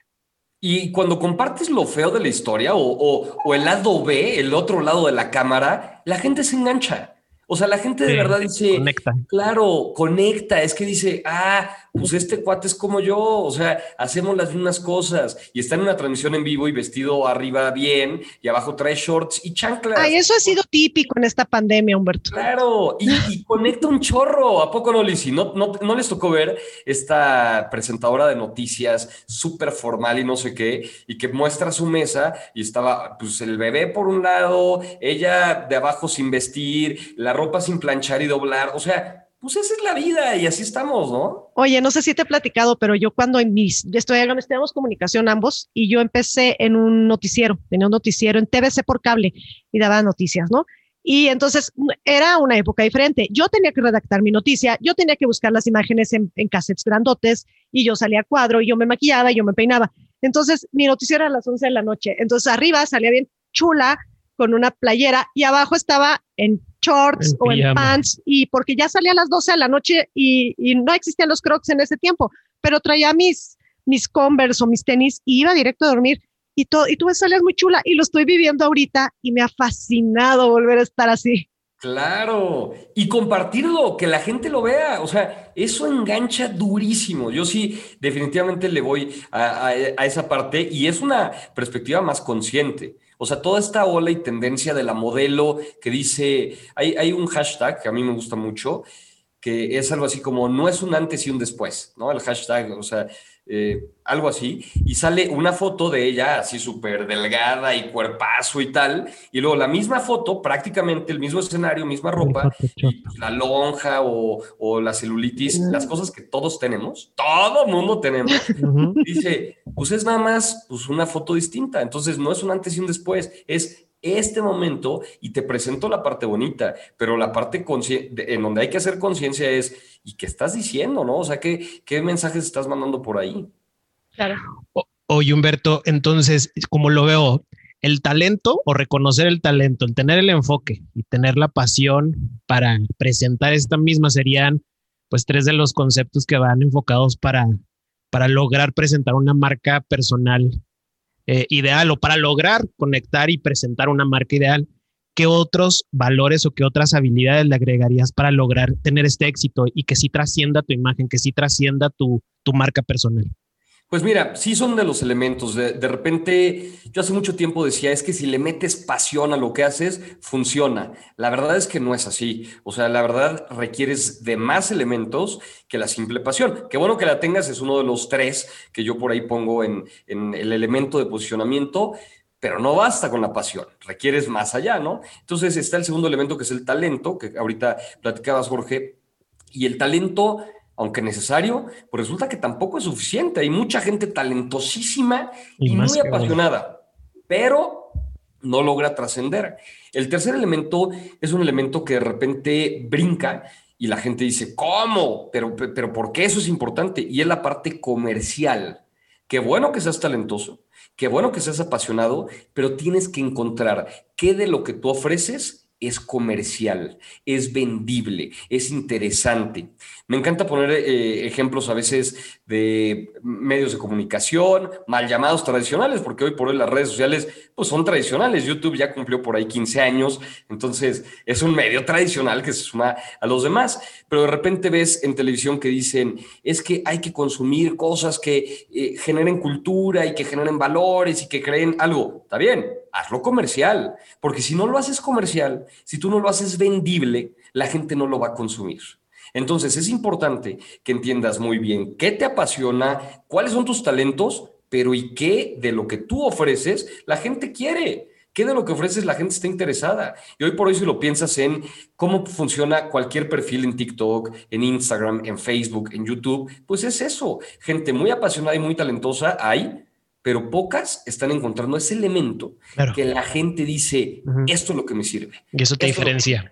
Y cuando compartes lo feo de la historia o, o, o, el lado B, el otro lado de la cámara, la gente se engancha. O sea, la gente de verdad dice, conecta. claro, conecta, es que dice, ah, pues este cuate es como yo, o sea, hacemos las mismas cosas y está en una transmisión en vivo y vestido arriba bien y abajo trae shorts y chanclas. Ay, eso ha sido típico en esta pandemia, Humberto. Claro, y, conecta un chorro, ¿a poco no, Lizzy? ¿No, no, no les tocó ver esta presentadora de noticias súper formal y no sé qué, y que muestra su mesa y estaba, pues, el bebé por un lado, ella de abajo sin vestir, la ropa sin planchar y doblar, o sea, pues esa es la vida y así estamos, ¿no? Oye, no sé si te he platicado, pero yo cuando en mis, estoy, estudiamos comunicación ambos y yo empecé en un noticiero, tenía un noticiero en TVC por cable y daba noticias, ¿no? Y entonces era una época diferente. Yo tenía que redactar mi noticia, yo tenía que buscar las imágenes en, en cassettes grandotes y yo salía a cuadro y yo me maquillaba y yo me peinaba. Entonces mi noticiero era a las 11 de la noche. Entonces arriba salía bien chula con una playera y abajo estaba en shorts o en pants y porque ya salía a las 12 de la noche y, no existían los crocs en ese tiempo, pero traía mis, mis Converse o mis tenis y iba directo a dormir y, todo, y tú me salías muy chula y lo estoy viviendo ahorita y me ha fascinado volver a estar así. Claro, y compartirlo, que la gente lo vea, o sea, eso engancha durísimo. Yo sí, definitivamente le voy a, a esa parte y es una perspectiva más consciente. O sea, toda esta ola y tendencia de la modelo que dice, hay, hay un hashtag que a mí me gusta mucho, que es algo así como, no es un antes y un después, ¿no? El hashtag, o sea, eh, algo así, y sale una foto de ella así súper delgada y cuerpazo y tal, y luego la misma foto, prácticamente el mismo escenario, misma ropa, pues, la lonja o, la celulitis, las cosas que todos tenemos, todo mundo tenemos, dice, pues es nada más pues una foto distinta, entonces no es un antes y un después, es este momento y te presento la parte bonita, pero la parte en donde hay que hacer conciencia es, ¿y qué estás diciendo, no? O sea, ¿qué, qué mensajes estás mandando por ahí? Claro. oye, Humberto, entonces, como lo veo, el talento o reconocer el talento, el tener el enfoque y tener la pasión para presentar esta misma serían pues tres de los conceptos que van enfocados para, para lograr presentar una marca personal eh, ideal o para lograr conectar y presentar una marca ideal, ¿qué otros valores o qué otras habilidades le agregarías para lograr tener este éxito y que sí trascienda tu imagen, que sí trascienda tu, tu marca personal? Pues mira, sí son de los elementos. De, repente, yo hace mucho tiempo decía, es que si le metes pasión a lo que haces, funciona. La verdad es que no es así. O sea, la verdad requieres de más elementos que la simple pasión. Qué bueno que la tengas, es uno de los tres que yo por ahí pongo en, en el elemento de posicionamiento, pero no basta con la pasión, requieres más allá, ¿no? Entonces está el segundo elemento que es el talento, que ahorita platicabas, Jorge, y el talento aunque necesario, pues resulta que tampoco es suficiente. Hay mucha gente talentosísima y, muy apasionada, pero no logra trascender. El tercer elemento es un elemento que de repente brinca y la gente dice, ¿cómo? Pero, pero ¿por qué eso es importante? Y es la parte comercial. Qué bueno que seas talentoso, qué bueno que seas apasionado, pero tienes que encontrar qué de lo que tú ofreces es comercial, es vendible, es interesante. Me encanta poner eh, ejemplos a veces de medios de comunicación, mal llamados tradicionales, porque hoy por hoy las redes sociales pues, son tradicionales. YouTube ya cumplió por ahí 15 años, entonces es un medio tradicional que se suma a los demás. Pero de repente ves en televisión que dicen, es que hay que consumir cosas que eh, generen cultura y que generen valores y que creen algo. Está bien, hazlo comercial, porque si no lo haces comercial, si tú no lo haces vendible, la gente no lo va a consumir. Entonces es importante que entiendas muy bien qué te apasiona, cuáles son tus talentos, pero y qué de lo que tú ofreces la gente quiere. ¿Qué de lo que ofreces la gente está interesada? Y hoy por hoy si lo piensas en cómo funciona cualquier perfil en TikTok, en Instagram, en Facebook, en YouTube, pues es eso. Gente muy apasionada y muy talentosa hay, pero pocas están encontrando ese elemento que la gente dice, esto es lo que me sirve. Y eso te diferencia.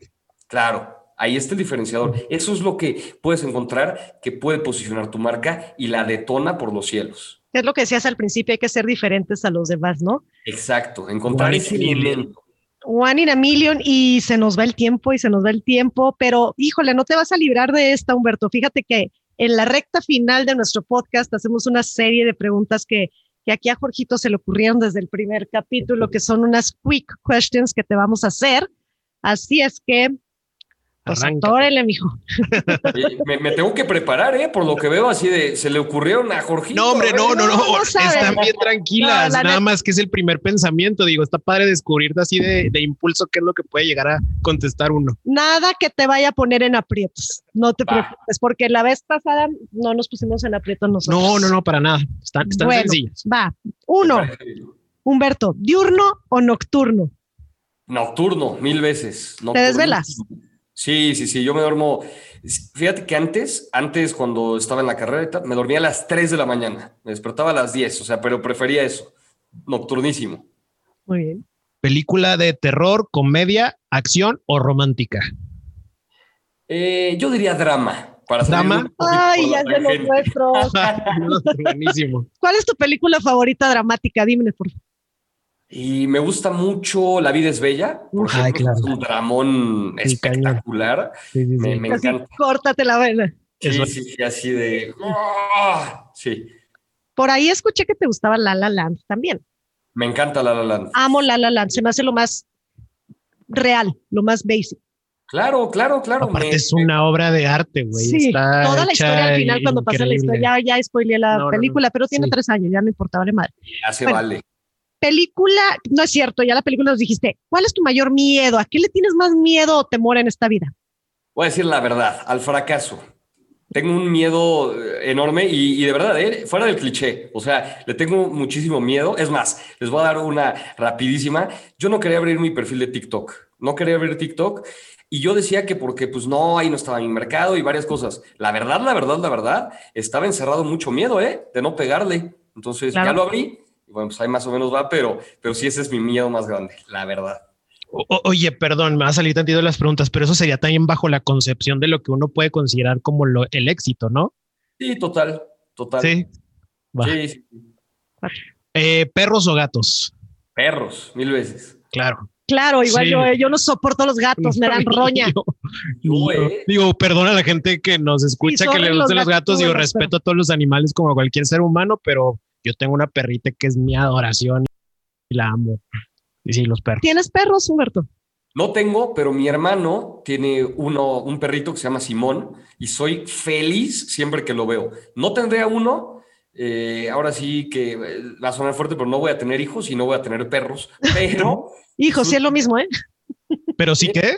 Claro, ahí está el diferenciador. Eso es lo que puedes encontrar que puede posicionar tu marca y la detona por los cielos. Es lo que decías al principio, hay que ser diferentes a los demás, ¿no? Exacto, encontrar ese elemento. One in a million y se nos va el tiempo y se nos va el tiempo, pero híjole, no te vas a librar de esta, Humberto. Fíjate que en la recta final de nuestro podcast hacemos una serie de preguntas que que aquí a Jorgito se le ocurrieron desde el primer capítulo, que son unas quick questions que te vamos a hacer. Así es que, pues atórele, mijo. Me, me tengo que preparar, ¿eh? Por lo que veo así de, se le ocurrieron a Jorgito. No, hombre, no, no, no. no. Están bien tranquilas. No, Nada neta. más que es el primer pensamiento. Digo, está padre descubrirte así de, de impulso qué es lo que puede llegar a contestar uno. Nada que te vaya a poner en aprietos. No te preocupes, porque la vez pasada no nos pusimos en aprietos nosotros. No, no, no, para nada. Están, están Bueno, sencillas. Va. Uno, Humberto, ¿diurno o nocturno? Nocturno, mil veces. ¿Te desvelas? Sí, sí, sí, yo me duermo. Fíjate que antes, antes cuando estaba en la carrera, y tal, me dormía a las 3 de la mañana, me despertaba a las 10, o sea, pero prefería eso, nocturnísimo. Muy bien. Película de terror, comedia, acción o romántica. Eh, yo diría drama, para ¿Drama? Ay, ya de los nuestros. Buenísimo. ¿Cuál es tu película favorita dramática? Dime, por favor. Y me gusta mucho La vida es bella, por Ay, ejemplo, claro. es un dramón espectacular. Sí, sí, sí. Me, me Así, encanta. córtate la vena. Sí, sí, sí, así de. ¡ah! Sí, Por ahí escuché que te gustaba La La Land también. me encanta La La Land. Amo La La Land. Se me hace lo más real, lo más basic. Claro, claro, claro. Aparte me- es una obra de arte, güey. Sí, Está toda la historia al final cuando pasa la increíble. historia, ya, ya spoileé la No, no, no. película, pero tiene Sí. tres años, ya no importa, vale madre. Ya se Bueno. vale. Película, no es cierto, ya la película nos dijiste, ¿cuál es tu mayor miedo? ¿A qué le tienes más miedo o temor en esta vida? Voy a decir la verdad, al fracaso. Tengo un miedo eh, enorme y, y de verdad, eh, fuera del cliché. O sea, le tengo muchísimo miedo. Es más, les voy a dar una rapidísima. Yo no quería abrir mi perfil de TikTok. No quería abrir TikTok. Y yo decía que porque, pues no, ahí no estaba mi mercado y varias cosas. La verdad, la verdad, la verdad, estaba encerrado mucho miedo, ¿eh? De no pegarle. Entonces, Claro. ya lo abrí. Y bueno, pues ahí más o menos va, pero, pero sí, ese es mi miedo más grande, la verdad. O- oye, perdón, me va a salir tantito de las preguntas, pero eso sería también bajo la concepción de lo que uno puede considerar como lo- el éxito, ¿no? Sí, total, total. Sí. Va. Sí, sí. Eh, ¿Perros o gatos? Perros, mil veces. Claro. Claro, igual Sí. yo, yo no soporto los gatos, me dan roña. Yo- Yo, yo- eh. digo, perdona a la gente que nos escucha, que le los gustan los gatos, gatos. Digo, respeto a todos los animales como a cualquier ser humano, pero yo tengo una perrita que es mi adoración y la amo. Y sí, los perros. ¿Tienes perros, Humberto? No tengo, pero mi hermano tiene uno, un perrito que se llama Simón y soy feliz siempre que lo veo. No tendría uno, eh, ahora sí que eh, va a sonar fuerte, pero no voy a tener hijos y no voy a tener perros, pero Hijo, sí es lo mismo, ¿eh? Pero sí que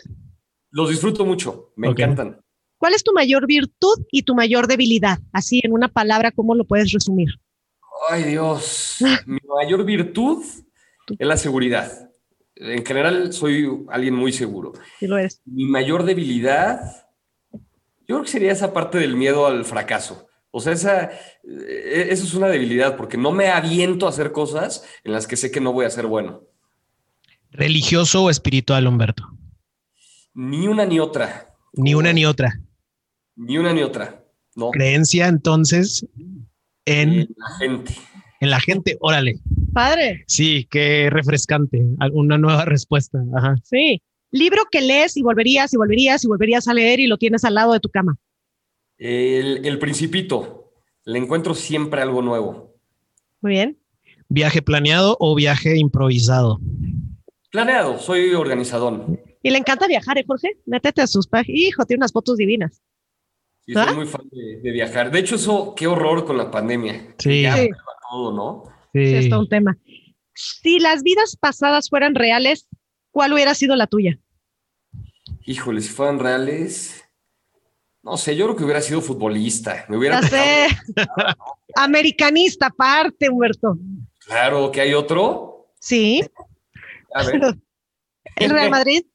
los disfruto mucho, me encantan. ¿Cuál es tu mayor virtud y tu mayor debilidad? Así, en una palabra, ¿cómo lo puedes resumir? Ay Dios, mi mayor virtud es la seguridad. En general soy alguien muy seguro. Si lo eres. Mi mayor debilidad, yo creo que sería esa parte del miedo al fracaso. O sea, esa, eh, eso es una debilidad porque no me aviento a hacer cosas en las que sé que no voy a ser bueno. religioso o espiritual, Humberto. Ni una ni otra. Ni una ni otra. Ni una ni otra. No. Creencia entonces en, La gente. en la gente. Órale. Padre, Sí, qué refrescante. Una nueva respuesta. Ajá. sí. Libro que lees y volverías y volverías y volverías a leer y lo tienes al lado de tu cama. El, el principito. Le encuentro siempre algo nuevo. Muy bien. Viaje planeado o viaje improvisado. Planeado, soy organizadón. Y le encanta viajar, ¿eh, Jorge? Métete a sus páginas. Hijo, tiene unas fotos divinas. Sí, soy ¿Ah? muy fan de, de viajar. De hecho, eso, qué horror con la pandemia. Sí. Ya Sí. todo, ¿no? Sí, Sí. es todo un tema. Si las vidas pasadas fueran reales, ¿cuál hubiera sido la tuya? Híjole, si fueran reales. No sé, yo creo que hubiera sido futbolista. Me hubiera Ya sé. Americanista, aparte, Humberto. Claro que hay otro. Sí. A ver. El Real Madrid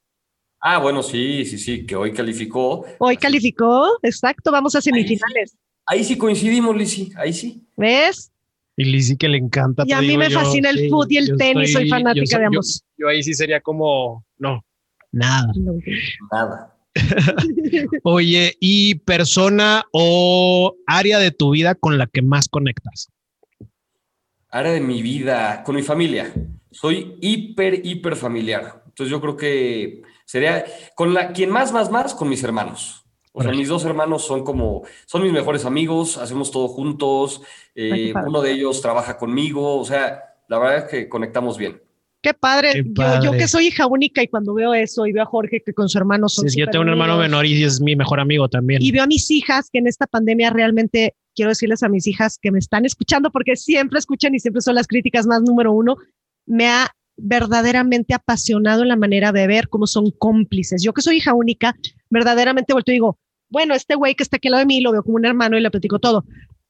Ah, bueno, sí, sí, sí, que hoy calificó. hoy calificó. Exacto, vamos a semifinales. Ahí sí coincidimos, Lisi. Ahí sí. ¿Ves? Y Lizzy que le encanta. Y a mí me yo, fascina el sí, fútbol y el tenis, soy fanática yo de ambos. Yo, ahí sí sería como, no, nada. Nada. Oye, ¿y persona o área de tu vida con la que más conectas? Área de mi vida, con mi familia. Soy hiper, hiper familiar. Entonces yo creo que sería con la quien más, más, más, con mis hermanos. O sea, mis dos hermanos son como, son mis mejores amigos, hacemos todo juntos, eh, uno de ellos trabaja conmigo, o sea, la verdad es que conectamos bien. Qué padre. Yo, que soy hija única y cuando veo eso y veo a Jorge que con su hermano son. Sí, yo tengo un hermano menor y es mi mejor amigo también. Y veo a mis hijas que en esta pandemia realmente quiero decirles a mis hijas que me están escuchando porque siempre escuchan y siempre son las críticas más número uno. Me ha verdaderamente apasionado en la manera de ver cómo son cómplices. Yo que soy hija única, verdaderamente vuelto y digo, bueno, este güey que está aquí al lado de mí lo veo como un hermano y le platico todo.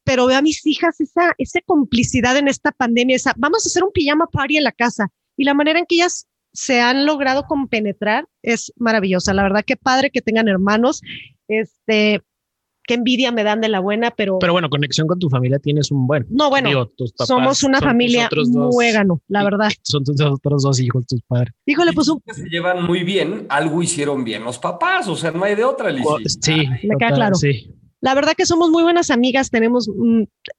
Pero veo a mis hijas esa, esa complicidad en esta pandemia, esa, vamos a hacer un pijama party en la casa. Y la manera en que ellas se han logrado compenetrar es maravillosa. La verdad, que padre que tengan hermanos. Este, qué envidia me dan de la buena, pero... Pero bueno, conexión con tu familia tienes un buen. No, bueno, somos una familia muégano, la verdad. Son tus otros dos hijos, tus padres. Híjole, pues un... Se llevan muy bien, algo hicieron bien los papás, o sea, no hay de otra, Lizy. Sí, me queda claro. Sí. La verdad que somos muy buenas amigas, tenemos,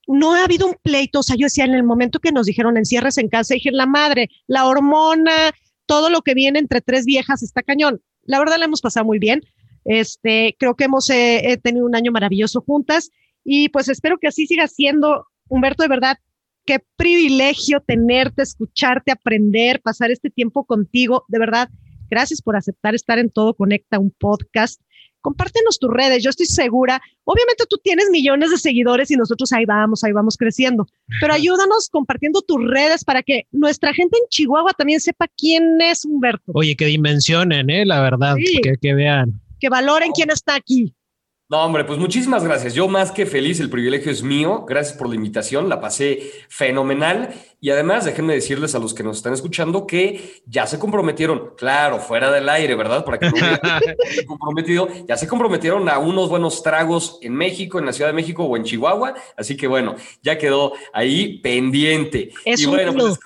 no ha habido un pleito, o sea, yo decía, en el momento que nos dijeron encierres en casa, dije, la madre, la hormona, todo lo que viene entre tres viejas está cañón. La verdad la hemos pasado muy bien. Este, creo que hemos eh, tenido un año maravilloso juntas y pues espero que así siga siendo. Humberto, de verdad, qué privilegio tenerte, escucharte, aprender, pasar este tiempo contigo. De verdad, gracias por aceptar estar en Todo Conecta, un podcast. Compártenos tus redes, yo estoy segura. Obviamente tú tienes millones de seguidores y nosotros ahí vamos, ahí vamos creciendo. Pero ayúdanos compartiendo tus redes para que nuestra gente en Chihuahua también sepa quién es Humberto. Oye, que dimensionen, ¿eh? La verdad, que, que vean que valoren quién está aquí. No, hombre, pues muchísimas gracias. Yo más que feliz, el privilegio es mío. Gracias por la invitación, la pasé fenomenal. Y además, déjenme decirles a los que nos están escuchando que ya se comprometieron, claro, fuera del aire, ¿verdad? Para que no se comprometido, ya se comprometieron a unos buenos tragos en México, en la Ciudad de México o en Chihuahua. Así que bueno, ya quedó ahí pendiente. Es y un bueno, pues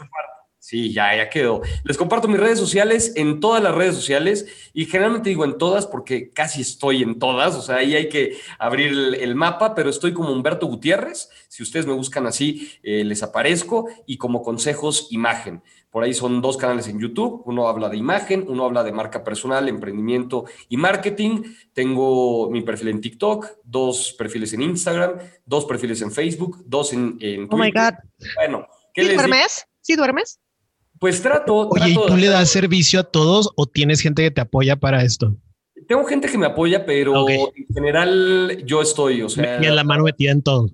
Sí, ya, ya quedó. Les comparto mis redes sociales en todas las redes sociales y generalmente digo en todas porque casi estoy en todas, o sea, ahí hay que abrir el, mapa, pero estoy como Humberto Gutiérrez, si ustedes me buscan así, eh, les aparezco y como consejos imagen. Por ahí son dos canales en YouTube, uno habla de imagen, uno habla de marca personal, emprendimiento y marketing. Tengo mi perfil en TikTok, dos perfiles en Instagram, dos perfiles en Facebook, dos en, en Twitter. Oh my God. Bueno. ¿Sí duermes? ¿Sí duermes? Pues trato. Oye, ¿y tú le das servicio a todos o tienes gente que te apoya para esto? Tengo gente que me apoya, pero en general yo estoy, o sea. Y en la mano metida en todo.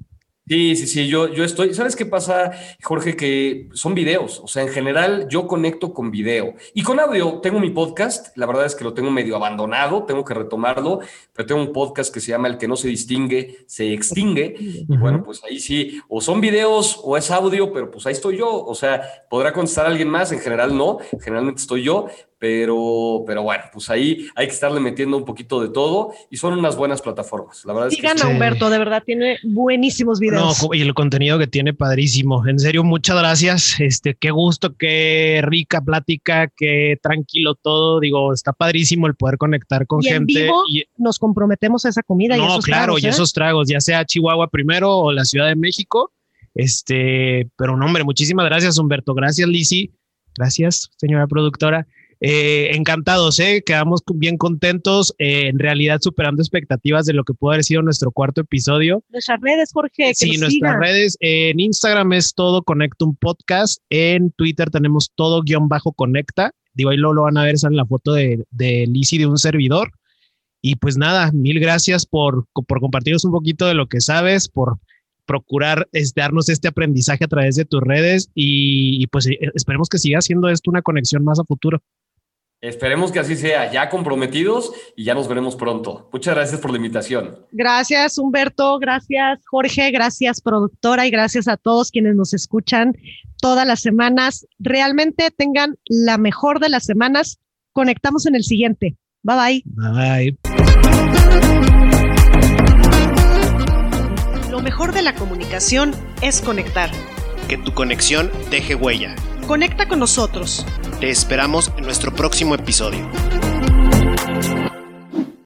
Sí, sí, sí, yo, yo estoy. ¿Sabes qué pasa, Jorge? Que son videos. O sea, en general yo conecto con video y con audio. Tengo mi podcast. La verdad es que lo tengo medio abandonado. Tengo que retomarlo, pero tengo un podcast que se llama El que no se distingue, se extingue. Y bueno, pues ahí sí, o son videos o es audio, pero pues ahí estoy yo. O sea, podrá contestar alguien más. En general no. Generalmente estoy yo, pero, pero bueno, pues ahí hay que estarle metiendo un poquito de todo y son unas buenas plataformas. La verdad Sigan es que a Humberto, de verdad, tiene buenísimos videos. No, y el contenido que tiene padrísimo. En serio, muchas gracias. Este, qué gusto, qué rica plática, qué tranquilo todo. Digo, está padrísimo el poder conectar con gente. y nos comprometemos a esa comida no, y esos claro, tragos, y ¿eh? esos tragos, ya sea Chihuahua primero o la Ciudad de México. Este, pero no, hombre, muchísimas gracias, Humberto. Gracias, Lisi. Gracias, señora productora. Eh, encantados, ¿eh? quedamos bien contentos, eh, en realidad superando expectativas de lo que pudo haber sido nuestro cuarto episodio. Nuestras redes, Jorge. Que sí, nuestras sigan. redes, en Instagram es todo Conecta un podcast, en Twitter tenemos todo guion bajo Conecta, digo, ahí lo, lo van a ver, sale la foto de, de Lizzy de un servidor. Y pues nada, mil gracias por, por compartirnos un poquito de lo que sabes, por procurar este, darnos este aprendizaje a través de tus redes y, y pues eh, esperemos que siga siendo esto una conexión más a futuro. Esperemos que así sea, ya comprometidos y ya nos veremos pronto. Muchas gracias por la invitación. Gracias, Humberto. Gracias, Jorge. Gracias, productora. Y gracias a todos quienes nos escuchan todas las semanas. Realmente tengan la mejor de las semanas. Conectamos en el siguiente. Bye bye. Bye. Lo mejor de la comunicación es conectar. Que tu conexión deje huella. Conecta con nosotros. Te esperamos en nuestro próximo episodio.